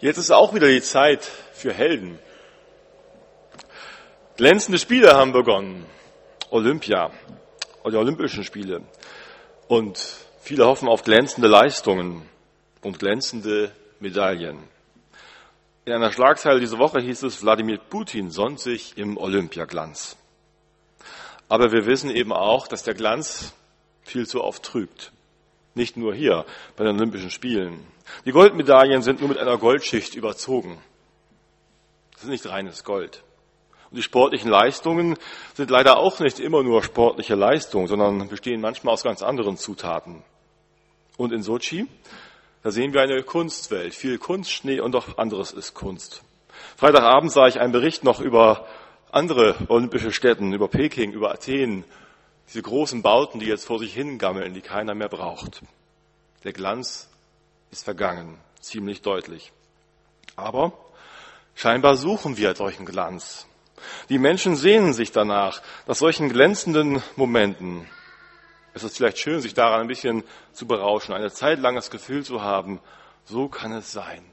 Jetzt ist auch wieder die Zeit für Helden. Glänzende Spiele haben begonnen. Olympia, die Olympischen Spiele. Und viele hoffen auf glänzende Leistungen und glänzende Medaillen. In einer Schlagzeile diese Woche hieß es, Wladimir Putin sonnt sich im Olympiaglanz. Aber wir wissen eben auch, dass der Glanz viel zu oft trügt. Nicht nur hier bei den Olympischen Spielen. Die Goldmedaillen sind nur mit einer Goldschicht überzogen. Das ist nicht reines Gold. Und die sportlichen Leistungen sind leider auch nicht immer nur sportliche Leistungen, sondern bestehen manchmal aus ganz anderen Zutaten. Und in Sochi, da sehen wir eine Kunstwelt, viel Kunst, Schnee und auch anderes ist Kunst. Freitagabend sah ich einen Bericht noch über andere olympische Städten, über Peking, über Athen, diese großen Bauten, die jetzt vor sich hingammeln, die keiner mehr braucht. Der Glanz ist vergangen, ziemlich deutlich. Aber scheinbar suchen wir solchen Glanz. Die Menschen sehnen sich danach, nach solchen glänzenden Momenten. Es ist vielleicht schön, sich daran ein bisschen zu berauschen, eine Zeit lang das Gefühl zu haben, so kann es sein.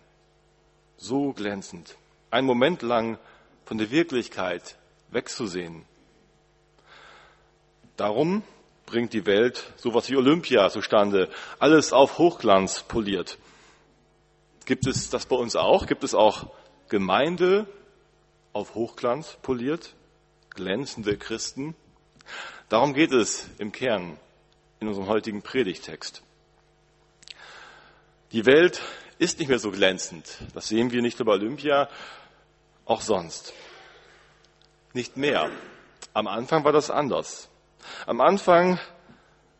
So glänzend. Ein Moment lang von der Wirklichkeit wegzusehen. Darum bringt die Welt sowas wie Olympia zustande. Alles auf Hochglanz poliert. Gibt es das bei uns auch? Gibt es auch Gemeinde auf Hochglanz poliert? Glänzende Christen? Darum geht es im Kern in unserem heutigen Predigtext. Die Welt ist nicht mehr so glänzend. Das sehen wir nicht nur bei Olympia, auch sonst. Nicht mehr. Am Anfang war das anders. Am Anfang,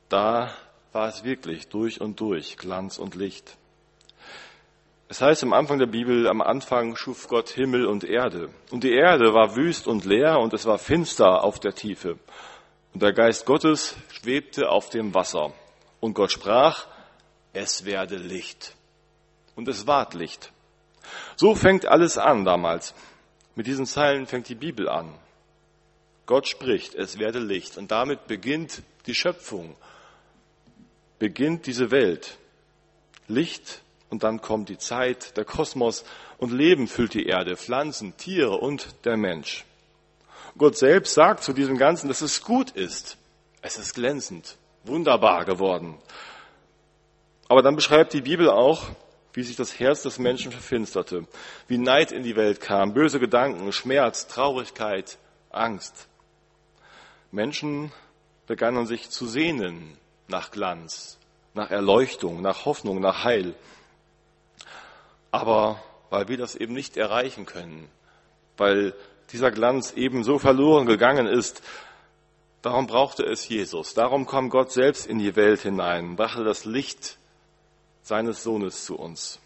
da war es wirklich durch und durch Glanz und Licht. Es heißt am Anfang der Bibel, am Anfang schuf Gott Himmel und Erde. Und die Erde war wüst und leer und es war finster auf der Tiefe. Und der Geist Gottes schwebte auf dem Wasser. Und Gott sprach, es werde Licht. Und es ward Licht. So fängt alles an damals. Mit diesen Zeilen fängt die Bibel an. Gott spricht, es werde Licht. Und damit beginnt die Schöpfung, beginnt diese Welt. Licht und dann kommt die Zeit, der Kosmos und Leben füllt die Erde, Pflanzen, Tiere und der Mensch. Gott selbst sagt zu diesem Ganzen, dass es gut ist. Es ist glänzend, wunderbar geworden. Aber dann beschreibt die Bibel auch, wie sich das Herz des Menschen verfinsterte, wie Neid in die Welt kam, böse Gedanken, Schmerz, Traurigkeit, Angst. Menschen begannen sich zu sehnen nach Glanz, nach Erleuchtung, nach Hoffnung, nach Heil. Aber weil wir das eben nicht erreichen können, weil dieser Glanz eben so verloren gegangen ist, darum brauchte es Jesus. Darum kam Gott selbst in die Welt hinein, brachte das Licht seines Sohnes zu uns.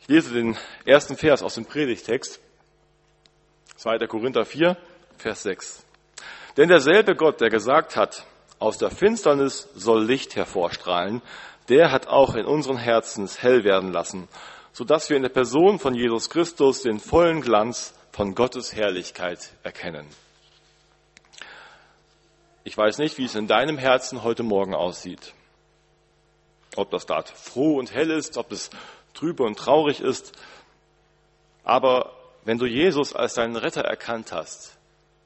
Ich lese den ersten Vers aus dem Predigtext, 2. Korinther 4, Vers 6. Denn derselbe Gott, der gesagt hat, aus der Finsternis soll Licht hervorstrahlen, der hat auch in unseren Herzen hell werden lassen, so dass wir in der Person von Jesus Christus den vollen Glanz von Gottes Herrlichkeit erkennen. Ich weiß nicht, wie es in deinem Herzen heute Morgen aussieht. Ob das dort froh und hell ist, ob es trübe und traurig ist. Aber wenn du Jesus als deinen Retter erkannt hast,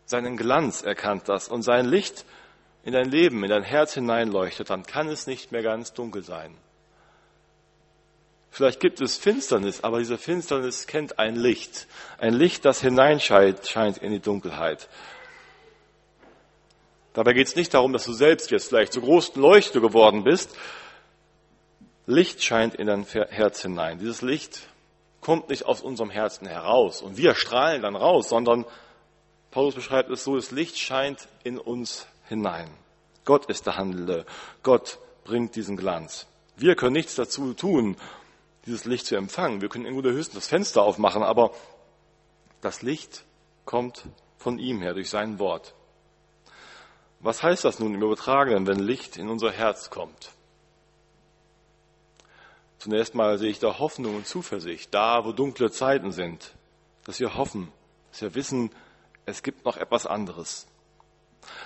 seinen Glanz erkannt hast und sein Licht in dein Leben, in dein Herz hineinleuchtet, dann kann es nicht mehr ganz dunkel sein. Vielleicht gibt es Finsternis, aber diese Finsternis kennt ein Licht. Ein Licht, das hineinscheint scheint in die Dunkelheit. Dabei geht es nicht darum, dass du selbst jetzt vielleicht zur großen Leuchte geworden bist. Licht scheint in dein Herz hinein. Dieses Licht kommt nicht aus unserem Herzen heraus und wir strahlen dann raus, sondern Paulus beschreibt es so, das Licht scheint in uns hinein. Gott ist der Handelnde. Gott bringt diesen Glanz. Wir können nichts dazu tun, dieses Licht zu empfangen. Wir können irgendwo höchstens das Fenster aufmachen, aber das Licht kommt von ihm her, durch sein Wort. Was heißt das nun im Übertragenen, wenn Licht in unser Herz kommt? Zunächst mal sehe ich da Hoffnung und Zuversicht, da wo dunkle Zeiten sind, dass wir hoffen, dass wir wissen, es gibt noch etwas anderes.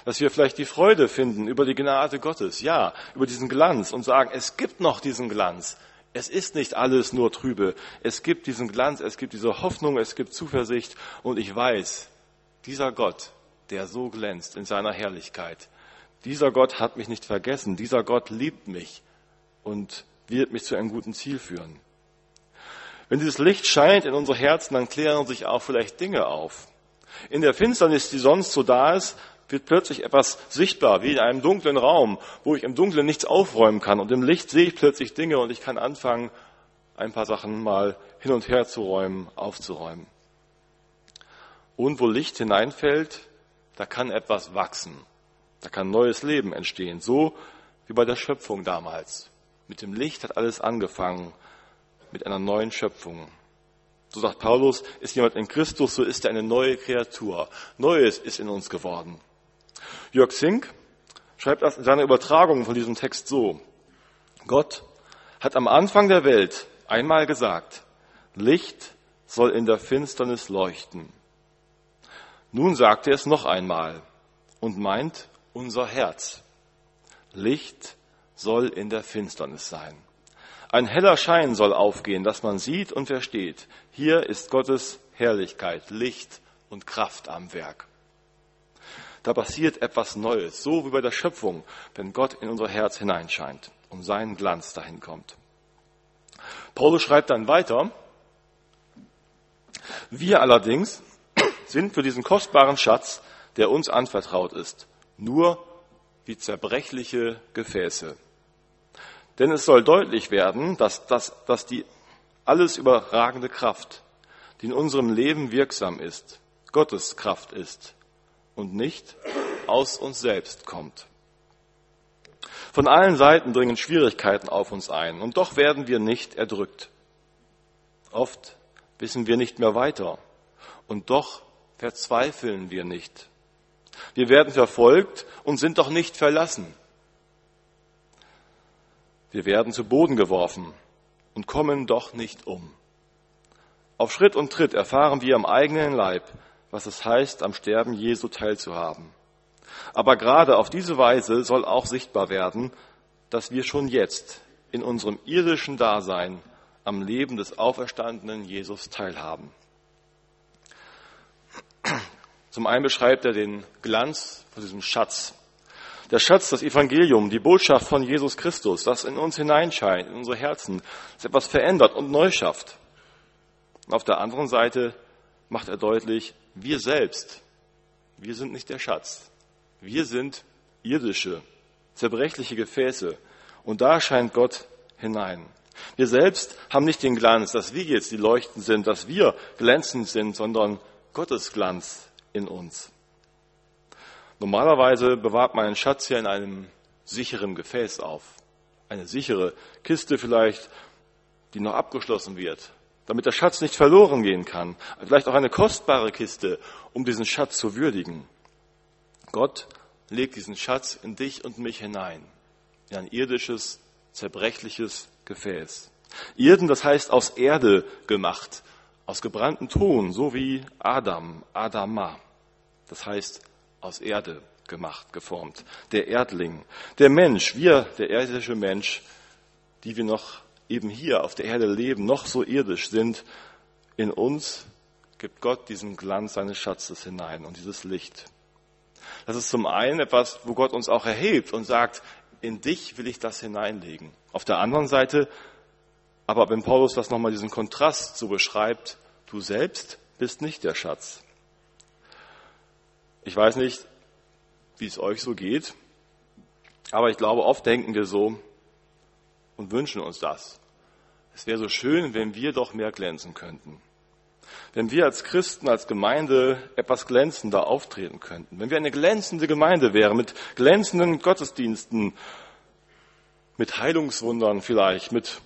Dass wir vielleicht die Freude finden über die Gnade Gottes, ja, über diesen Glanz und sagen, es gibt noch diesen Glanz Es ist nicht alles nur trübe. Es gibt diesen Glanz, es gibt diese Hoffnung, es gibt Zuversicht und ich weiß, dieser Gott, der so glänzt in seiner Herrlichkeit, dieser Gott hat mich nicht vergessen, dieser Gott liebt mich und wird mich zu einem guten Ziel führen. Wenn dieses Licht scheint in unsere Herzen, dann klären sich auch vielleicht Dinge auf. In der Finsternis, die sonst so da ist, wird plötzlich etwas sichtbar, wie in einem dunklen Raum, wo ich im Dunkeln nichts aufräumen kann. Und im Licht sehe ich plötzlich Dinge und ich kann anfangen, ein paar Sachen mal hin und her zu räumen, aufzuräumen. Und wo Licht hineinfällt, da kann etwas wachsen. Da kann neues Leben entstehen. So wie bei der Schöpfung damals. Mit dem Licht hat alles angefangen. Mit einer neuen Schöpfung. So sagt Paulus, ist jemand in Christus, so ist er eine neue Kreatur. Neues ist in uns geworden. Jörg Zink schreibt das in seiner Übertragung von diesem Text so. Gott hat am Anfang der Welt einmal gesagt, Licht soll in der Finsternis leuchten. Nun sagt er es noch einmal und meint unser Herz. Licht soll in der Finsternis sein. Ein heller Schein soll aufgehen, dass man sieht und versteht. Hier ist Gottes Herrlichkeit, Licht und Kraft am Werk da passiert etwas Neues, so wie bei der Schöpfung, wenn Gott in unser Herz hineinscheint und sein Glanz dahin kommt. Paulus schreibt dann weiter, wir allerdings sind für diesen kostbaren Schatz, der uns anvertraut ist, nur wie zerbrechliche Gefäße. Denn es soll deutlich werden, dass, dass, dass die alles überragende Kraft, die in unserem Leben wirksam ist, Gottes Kraft ist, und nicht aus uns selbst kommt. Von allen Seiten dringen Schwierigkeiten auf uns ein und doch werden wir nicht erdrückt. Oft wissen wir nicht mehr weiter und doch verzweifeln wir nicht. Wir werden verfolgt und sind doch nicht verlassen. Wir werden zu Boden geworfen und kommen doch nicht um. Auf Schritt und Tritt erfahren wir am eigenen Leib, was es heißt, am Sterben Jesu teilzuhaben. Aber gerade auf diese Weise soll auch sichtbar werden, dass wir schon jetzt in unserem irdischen Dasein am Leben des auferstandenen Jesus teilhaben. Zum einen beschreibt er den Glanz von diesem Schatz. Der Schatz, das Evangelium, die Botschaft von Jesus Christus, das in uns hineinscheint, in unsere Herzen, das etwas verändert und neu schafft. Und auf der anderen Seite macht er deutlich, wir selbst, wir sind nicht der Schatz. Wir sind irdische, zerbrechliche Gefäße. Und da scheint Gott hinein. Wir selbst haben nicht den Glanz, dass wir jetzt die Leuchten sind, dass wir glänzend sind, sondern Gottes Glanz in uns. Normalerweise bewahrt man einen Schatz ja in einem sicheren Gefäß auf. Eine sichere Kiste vielleicht, die noch abgeschlossen wird, damit der Schatz nicht verloren gehen kann. Vielleicht auch eine kostbare Kiste, um diesen Schatz zu würdigen. Gott legt diesen Schatz in dich und mich hinein, in ein irdisches, zerbrechliches Gefäß. Irden, das heißt aus Erde gemacht, aus gebranntem Ton, so wie Adam, Adama. Das heißt aus Erde gemacht, geformt. Der Erdling, der Mensch, wir, der irdische Mensch, die wir noch eben hier auf der Erde leben, noch so irdisch sind, in uns gibt Gott diesen Glanz seines Schatzes hinein und dieses Licht. Das ist zum einen etwas, wo Gott uns auch erhebt und sagt, in dich will ich das hineinlegen. Auf der anderen Seite, aber wenn Paulus das nochmal diesen Kontrast so beschreibt, du selbst bist nicht der Schatz. Ich weiß nicht, wie es euch so geht, aber ich glaube, oft denken wir so und wünschen uns das. Es wäre so schön, wenn wir doch mehr glänzen könnten. Wenn wir als Christen, als Gemeinde etwas glänzender auftreten könnten. Wenn wir eine glänzende Gemeinde wären, mit glänzenden Gottesdiensten, mit Heilungswundern vielleicht, mit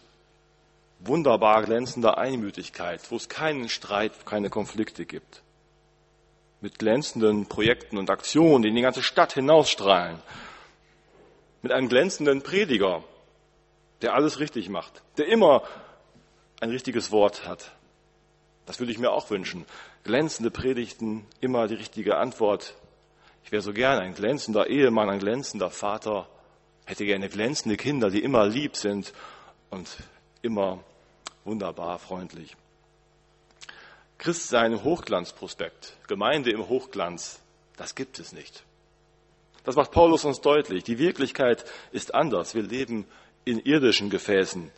wunderbar glänzender Einmütigkeit, wo es keinen Streit, keine Konflikte gibt. Mit glänzenden Projekten und Aktionen, die in die ganze Stadt hinausstrahlen. Mit einem glänzenden Prediger, der alles richtig macht, der immer ein richtiges Wort hat. Das würde ich mir auch wünschen. Glänzende Predigten, immer die richtige Antwort. Ich wäre so gern ein glänzender Ehemann, ein glänzender Vater, hätte gerne glänzende Kinder, die immer lieb sind und immer wunderbar freundlich. Christ sein im Hochglanzprospekt, Gemeinde im Hochglanz, das gibt es nicht. Das macht Paulus uns deutlich. Die Wirklichkeit ist anders. Wir leben in irdischen Gefäßen.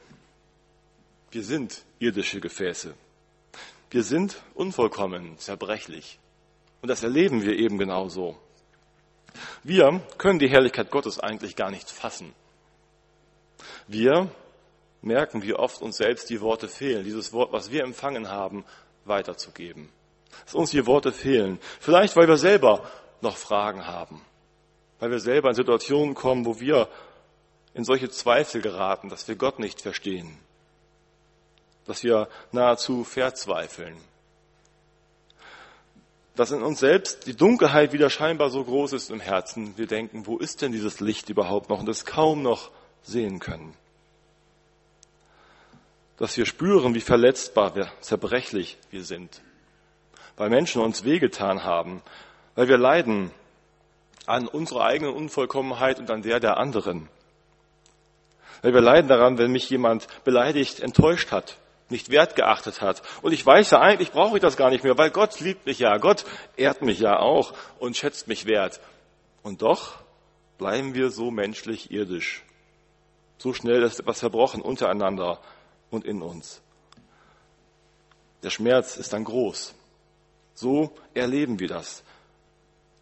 Wir sind irdische Gefäße. Wir sind unvollkommen, zerbrechlich. Und das erleben wir eben genauso. Wir können die Herrlichkeit Gottes eigentlich gar nicht fassen. Wir merken, wie oft uns selbst die Worte fehlen, dieses Wort, was wir empfangen haben, weiterzugeben. Dass uns die Worte fehlen. Vielleicht, weil wir selber noch Fragen haben. Weil wir selber in Situationen kommen, wo wir in solche Zweifel geraten, dass wir Gott nicht verstehen. Dass wir nahezu verzweifeln. Dass in uns selbst die Dunkelheit wieder scheinbar so groß ist im Herzen. Wir denken, wo ist denn dieses Licht überhaupt noch und es kaum noch sehen können dass wir spüren, wie verletzbar, wie zerbrechlich wir sind. Weil Menschen uns wehgetan haben, weil wir leiden an unserer eigenen Unvollkommenheit und an der der anderen. Weil wir leiden daran, wenn mich jemand beleidigt, enttäuscht hat, nicht wertgeachtet hat. Und ich weiß ja, eigentlich brauche ich das gar nicht mehr, weil Gott liebt mich ja, Gott ehrt mich ja auch und schätzt mich wert. Und doch bleiben wir so menschlich irdisch. So schnell ist etwas verbrochen untereinander und in uns. Der Schmerz ist dann groß. So erleben wir das.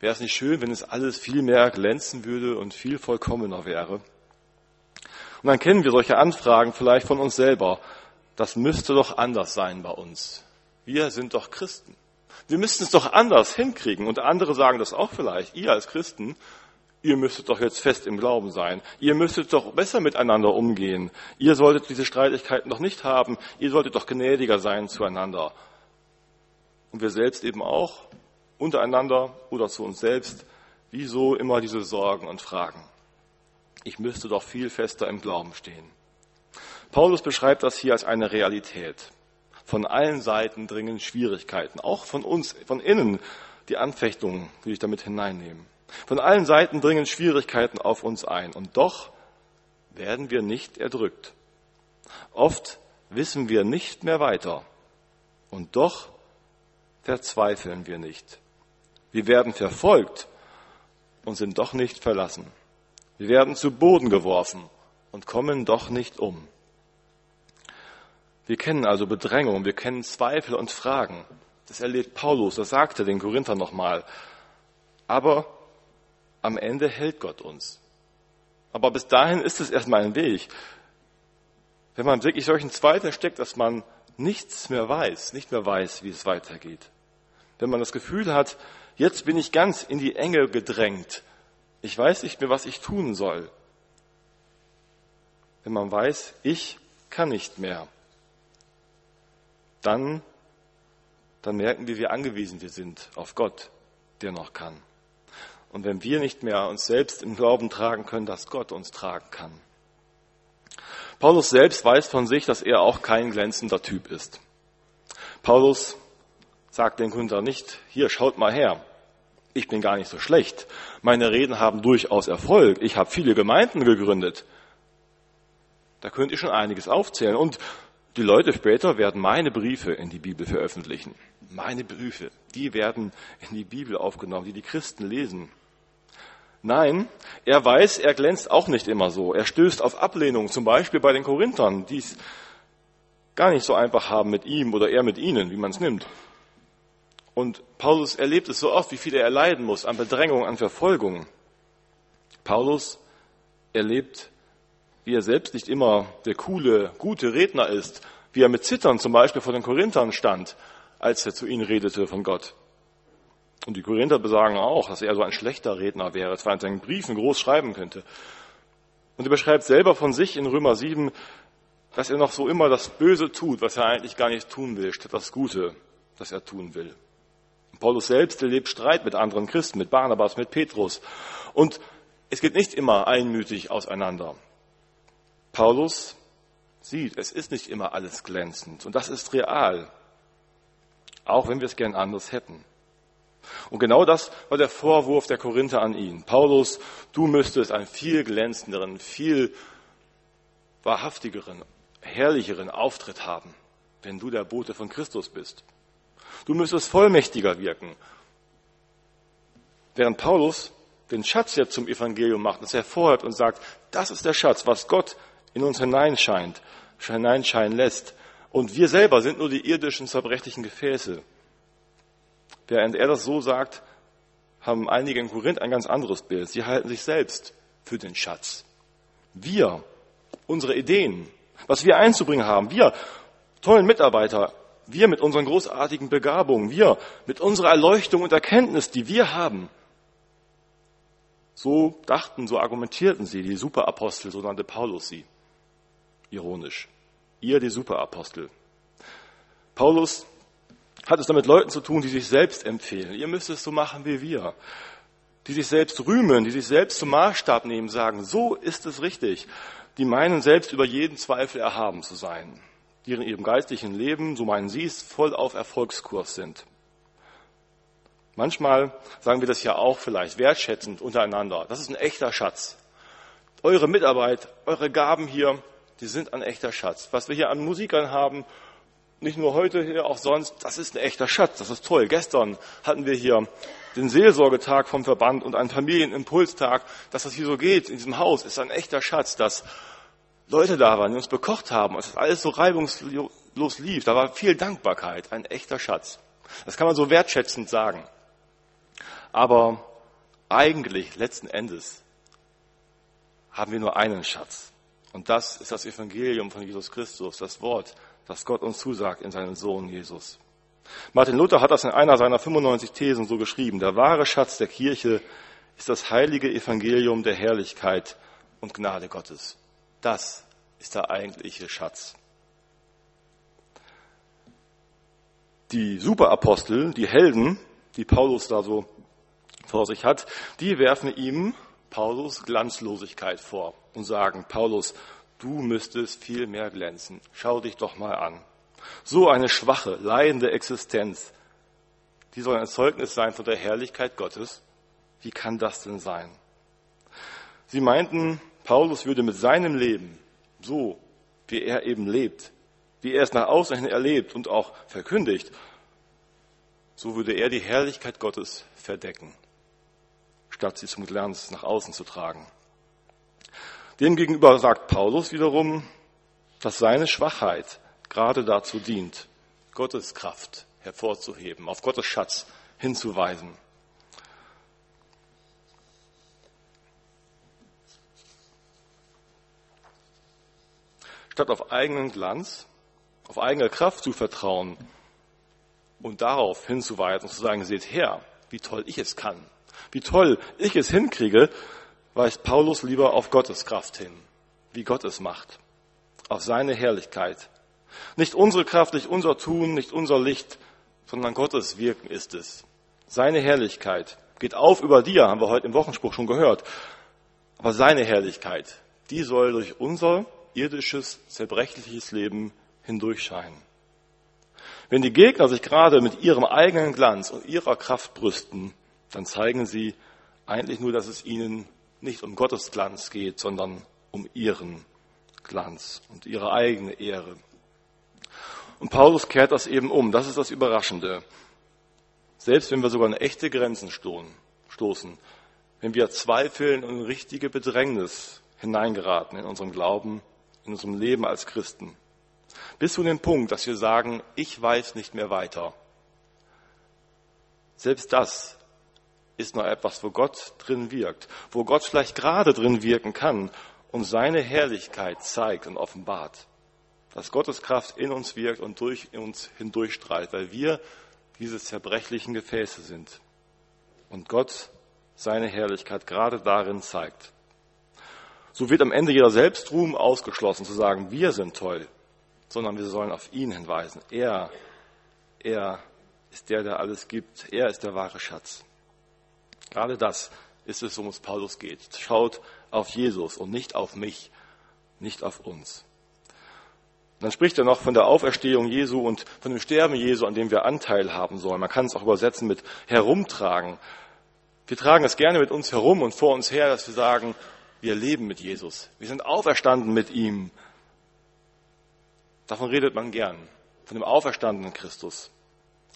Wäre es nicht schön, wenn es alles viel mehr glänzen würde und viel vollkommener wäre? Und dann kennen wir solche Anfragen vielleicht von uns selber. Das müsste doch anders sein bei uns. Wir sind doch Christen. Wir müssten es doch anders hinkriegen. Und andere sagen das auch vielleicht. Ihr als Christen ihr müsstet doch jetzt fest im Glauben sein. Ihr müsstet doch besser miteinander umgehen. Ihr solltet diese Streitigkeiten doch nicht haben. Ihr solltet doch gnädiger sein zueinander. Und wir selbst eben auch, untereinander oder zu uns selbst, wieso immer diese Sorgen und Fragen? Ich müsste doch viel fester im Glauben stehen. Paulus beschreibt das hier als eine Realität. Von allen Seiten dringen Schwierigkeiten, auch von uns, von innen, die Anfechtungen, will ich damit hineinnehmen. Von allen Seiten dringen Schwierigkeiten auf uns ein und doch werden wir nicht erdrückt. Oft wissen wir nicht mehr weiter und doch verzweifeln wir nicht. Wir werden verfolgt und sind doch nicht verlassen. Wir werden zu Boden geworfen und kommen doch nicht um. Wir kennen also Bedrängung, wir kennen Zweifel und Fragen. Das erlebt Paulus, das sagte den Korinther nochmal. Aber am Ende hält Gott uns. Aber bis dahin ist es erstmal ein Weg. Wenn man wirklich solchen Zweifel steckt, dass man nichts mehr weiß, nicht mehr weiß, wie es weitergeht. Wenn man das Gefühl hat, jetzt bin ich ganz in die Enge gedrängt. Ich weiß nicht mehr, was ich tun soll. Wenn man weiß, ich kann nicht mehr, dann, dann merken wir, wie angewiesen wir sind auf Gott, der noch kann. Und wenn wir nicht mehr uns selbst im Glauben tragen können, dass Gott uns tragen kann. Paulus selbst weiß von sich, dass er auch kein glänzender Typ ist. Paulus sagt den Gründer nicht, hier schaut mal her, ich bin gar nicht so schlecht. Meine Reden haben durchaus Erfolg. Ich habe viele Gemeinden gegründet. Da könnt ihr schon einiges aufzählen. Und die Leute später werden meine Briefe in die Bibel veröffentlichen. Meine Briefe, die werden in die Bibel aufgenommen, die die Christen lesen. Nein, er weiß, er glänzt auch nicht immer so. Er stößt auf Ablehnung, zum Beispiel bei den Korinthern, die es gar nicht so einfach haben mit ihm oder er mit ihnen, wie man es nimmt. Und Paulus erlebt es so oft, wie viel er erleiden muss an Bedrängung, an Verfolgung. Paulus erlebt, wie er selbst nicht immer der coole, gute Redner ist, wie er mit Zittern zum Beispiel vor den Korinthern stand, als er zu ihnen redete von Gott. Und die Korinther besagen auch, dass er so ein schlechter Redner wäre, zwar in seinen Briefen groß schreiben könnte. Und er beschreibt selber von sich in Römer 7, dass er noch so immer das Böse tut, was er eigentlich gar nicht tun will, statt das Gute, das er tun will. Paulus selbst erlebt Streit mit anderen Christen, mit Barnabas, mit Petrus. Und es geht nicht immer einmütig auseinander. Paulus sieht, es ist nicht immer alles glänzend. Und das ist real. Auch wenn wir es gern anders hätten. Und genau das war der Vorwurf der Korinther an ihn. Paulus, du müsstest einen viel glänzenderen, viel wahrhaftigeren, herrlicheren Auftritt haben, wenn du der Bote von Christus bist. Du müsstest vollmächtiger wirken. Während Paulus den Schatz jetzt zum Evangelium macht, es hervorhebt und sagt, das ist der Schatz, was Gott in uns hineinscheint, hineinscheinen lässt. Und wir selber sind nur die irdischen, zerbrechlichen Gefäße. Während er das so sagt, haben einige in Korinth ein ganz anderes Bild. Sie halten sich selbst für den Schatz. Wir, unsere Ideen, was wir einzubringen haben, wir tollen Mitarbeiter, wir mit unseren großartigen Begabungen, wir mit unserer Erleuchtung und Erkenntnis, die wir haben. So dachten, so argumentierten sie, die Superapostel, so nannte Paulus sie. Ironisch. Ihr, die Superapostel. Paulus hat es damit Leuten zu tun, die sich selbst empfehlen. Ihr müsst es so machen wie wir. Die sich selbst rühmen, die sich selbst zum Maßstab nehmen, sagen, so ist es richtig. Die meinen selbst über jeden Zweifel erhaben zu sein. Die in ihrem geistlichen Leben, so meinen sie es, voll auf Erfolgskurs sind. Manchmal sagen wir das ja auch vielleicht wertschätzend untereinander. Das ist ein echter Schatz. Eure Mitarbeit, eure Gaben hier, die sind ein echter Schatz. Was wir hier an Musikern haben, nicht nur heute hier, auch sonst, das ist ein echter Schatz, das ist toll. Gestern hatten wir hier den Seelsorgetag vom Verband und einen Familienimpulstag. Dass das hier so geht in diesem Haus, ist ein echter Schatz, dass Leute da waren, die uns bekocht haben, dass das alles so reibungslos lief. Da war viel Dankbarkeit, ein echter Schatz. Das kann man so wertschätzend sagen. Aber eigentlich, letzten Endes, haben wir nur einen Schatz. Und das ist das Evangelium von Jesus Christus, das Wort, das Gott uns zusagt in seinen Sohn Jesus. Martin Luther hat das in einer seiner 95 Thesen so geschrieben. Der wahre Schatz der Kirche ist das heilige Evangelium der Herrlichkeit und Gnade Gottes. Das ist der eigentliche Schatz. Die Superapostel, die Helden, die Paulus da so vor sich hat, die werfen ihm Paulus Glanzlosigkeit vor und sagen, Paulus, du müsstest viel mehr glänzen. Schau dich doch mal an. So eine schwache, leidende Existenz, die soll ein Zeugnis sein von der Herrlichkeit Gottes. Wie kann das denn sein? Sie meinten, Paulus würde mit seinem Leben, so wie er eben lebt, wie er es nach außen hin erlebt und auch verkündigt, so würde er die Herrlichkeit Gottes verdecken, statt sie zum Glanz nach außen zu tragen. Demgegenüber sagt Paulus wiederum, dass seine Schwachheit gerade dazu dient, Gottes Kraft hervorzuheben, auf Gottes Schatz hinzuweisen. Statt auf eigenen Glanz, auf eigene Kraft zu vertrauen und darauf hinzuweisen und zu sagen, seht her, wie toll ich es kann, wie toll ich es hinkriege, weist Paulus lieber auf Gottes Kraft hin, wie Gott es macht, auf seine Herrlichkeit. Nicht unsere Kraft, nicht unser Tun, nicht unser Licht, sondern Gottes Wirken ist es. Seine Herrlichkeit geht auf über dir, haben wir heute im Wochenspruch schon gehört. Aber seine Herrlichkeit, die soll durch unser irdisches, zerbrechliches Leben hindurchscheinen. Wenn die Gegner sich gerade mit ihrem eigenen Glanz und ihrer Kraft brüsten, dann zeigen sie eigentlich nur, dass es ihnen nicht um Gottes Glanz geht, sondern um ihren Glanz und ihre eigene Ehre. Und Paulus kehrt das eben um. Das ist das Überraschende. Selbst wenn wir sogar an echte Grenzen stoßen, wenn wir zweifeln und in richtige Bedrängnis hineingeraten in unserem Glauben, in unserem Leben als Christen, bis zu dem Punkt, dass wir sagen, ich weiß nicht mehr weiter. Selbst das ist noch etwas, wo Gott drin wirkt, wo Gott vielleicht gerade drin wirken kann und seine Herrlichkeit zeigt und offenbart. Dass Gottes Kraft in uns wirkt und durch uns hindurchstrahlt, weil wir diese zerbrechlichen Gefäße sind. Und Gott seine Herrlichkeit gerade darin zeigt. So wird am Ende jeder Selbstruhm ausgeschlossen, zu sagen, wir sind toll, sondern wir sollen auf ihn hinweisen. Er, er ist der, der alles gibt. Er ist der wahre Schatz. Gerade das ist es, worum es Paulus geht. Schaut auf Jesus und nicht auf mich, nicht auf uns. Dann spricht er noch von der Auferstehung Jesu und von dem Sterben Jesu, an dem wir Anteil haben sollen. Man kann es auch übersetzen mit herumtragen. Wir tragen es gerne mit uns herum und vor uns her, dass wir sagen, wir leben mit Jesus. Wir sind auferstanden mit ihm. Davon redet man gern, von dem auferstandenen Christus.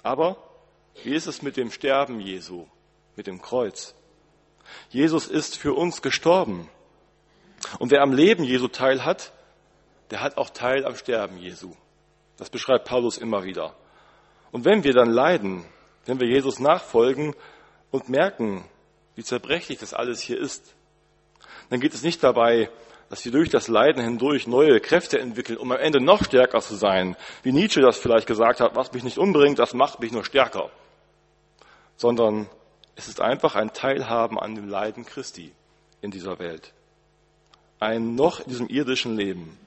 Aber wie ist es mit dem Sterben Jesu, mit dem Kreuz? Jesus ist für uns gestorben. Und wer am Leben Jesu teil hat, der hat auch Teil am Sterben Jesu. Das beschreibt Paulus immer wieder. Und wenn wir dann leiden, wenn wir Jesus nachfolgen und merken, wie zerbrechlich das alles hier ist, dann geht es nicht dabei, dass wir durch das Leiden hindurch neue Kräfte entwickeln, um am Ende noch stärker zu sein. Wie Nietzsche das vielleicht gesagt hat, was mich nicht umbringt, das macht mich nur stärker. Sondern es ist einfach ein Teilhaben an dem Leiden Christi in dieser Welt. Ein noch in diesem irdischen Leben.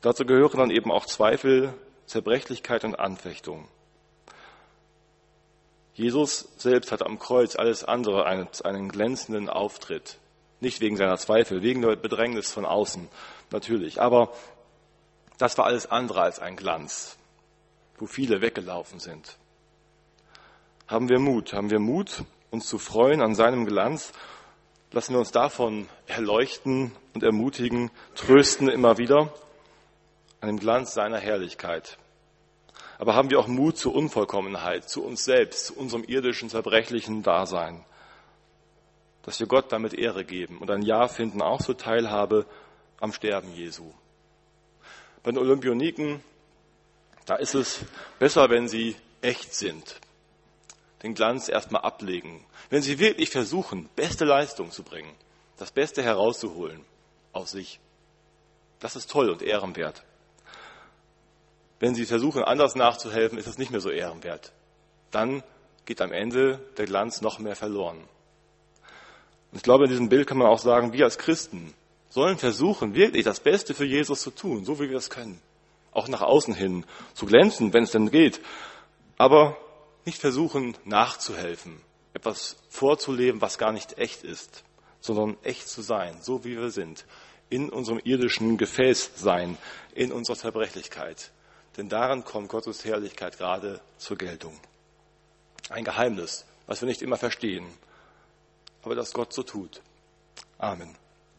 Dazu gehören dann eben auch Zweifel, Zerbrechlichkeit und Anfechtung. Jesus selbst hat am Kreuz alles andere einen, einen glänzenden Auftritt. Nicht wegen seiner Zweifel, wegen der Bedrängnis von außen, natürlich. Aber das war alles andere als ein Glanz, wo viele weggelaufen sind. Haben wir Mut, haben wir Mut, uns zu freuen an seinem Glanz. Lassen wir uns davon erleuchten und ermutigen, trösten immer wieder an dem Glanz seiner Herrlichkeit. Aber haben wir auch Mut zur Unvollkommenheit, zu uns selbst, zu unserem irdischen, zerbrechlichen Dasein. Dass wir Gott damit Ehre geben und ein Ja finden, auch zur Teilhabe am Sterben Jesu. Bei den Olympioniken, da ist es besser, wenn sie echt sind den Glanz erstmal ablegen. Wenn sie wirklich versuchen, beste Leistung zu bringen, das Beste herauszuholen aus sich, das ist toll und ehrenwert. Wenn sie versuchen, anders nachzuhelfen, ist es nicht mehr so ehrenwert. Dann geht am Ende der Glanz noch mehr verloren. Und ich glaube, in diesem Bild kann man auch sagen, wir als Christen sollen versuchen, wirklich das Beste für Jesus zu tun, so wie wir es können. Auch nach außen hin zu glänzen, wenn es denn geht. Aber nicht versuchen nachzuhelfen, etwas vorzuleben, was gar nicht echt ist, sondern echt zu sein, so wie wir sind, in unserem irdischen Gefäß sein, in unserer Zerbrechlichkeit. Denn darin kommt Gottes Herrlichkeit gerade zur Geltung. Ein Geheimnis, was wir nicht immer verstehen, aber das Gott so tut. Amen.